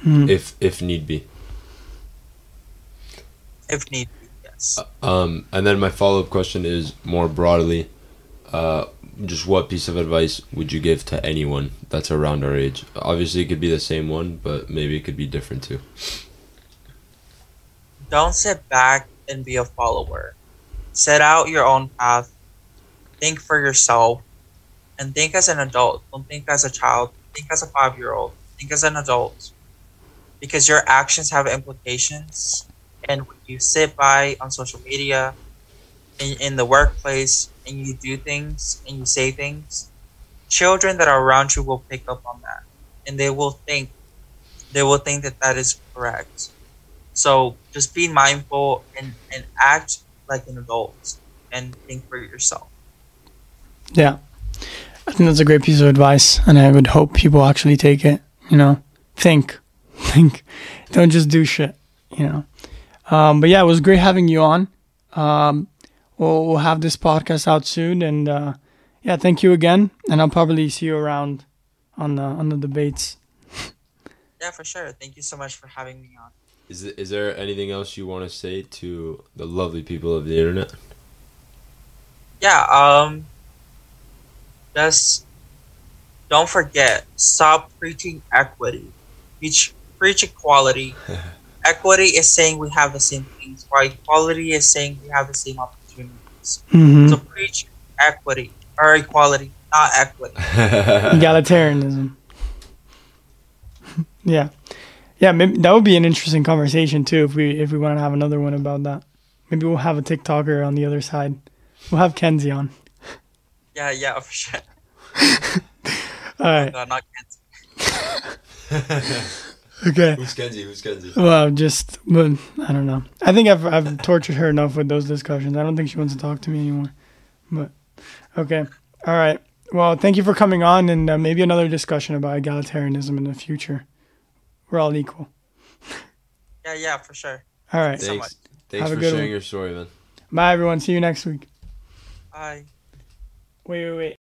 Mm. If if need be. If need be. Yes. Um, and then my follow up question is more broadly, uh, just what piece of advice would you give to anyone that's around our age? Obviously, it could be the same one, but maybe it could be different too. Don't sit back and be a follower. Set out your own path. Think for yourself, and think as an adult. Don't think as a child. Think as a five year old. Think as an adult. Because your actions have implications. And when you sit by on social media, in, in the workplace, and you do things and you say things, children that are around you will pick up on that. And they will think, they will think that that is correct. So just be mindful and, and act like an adult and think for yourself. Yeah. I think that's a great piece of advice, and I would hope people actually take it. You know, think, think, don't just do shit. You know. Um, but yeah, it was great having you on. Um, we'll, we'll have this podcast out soon, and uh, yeah, thank you again. And I'll probably see you around on the on the debates. Yeah, for sure. Thank you so much for having me on. Is is there anything else you want to say to the lovely people of the internet? Yeah, um just don't forget, stop preaching equity. Preach preach equality. equity is saying we have the same things, while equality is saying we have the same opportunities. Mm-hmm. So preach equity or equality, not equity. Egalitarianism. yeah, yeah. Maybe that would be an interesting conversation too if we if we want to have another one about that. Maybe we'll have a TikToker on the other side. We'll have Kenzie on. Yeah, yeah, for sure. All right. No, not Kenzie. Okay. Who's Kenzie? Who's Kenzie? Well, just but I don't know. I think I've I've tortured her enough with those discussions. I don't think she wants to talk to me anymore. But okay. All right. Well, thank you for coming on, and uh, maybe another discussion about egalitarianism in the future. We're all equal. Yeah, yeah, for sure. All right. so Thanks. Thanks Have a for good sharing one. your story, man. Bye, everyone. See you next week. Bye. Wait, wait, wait.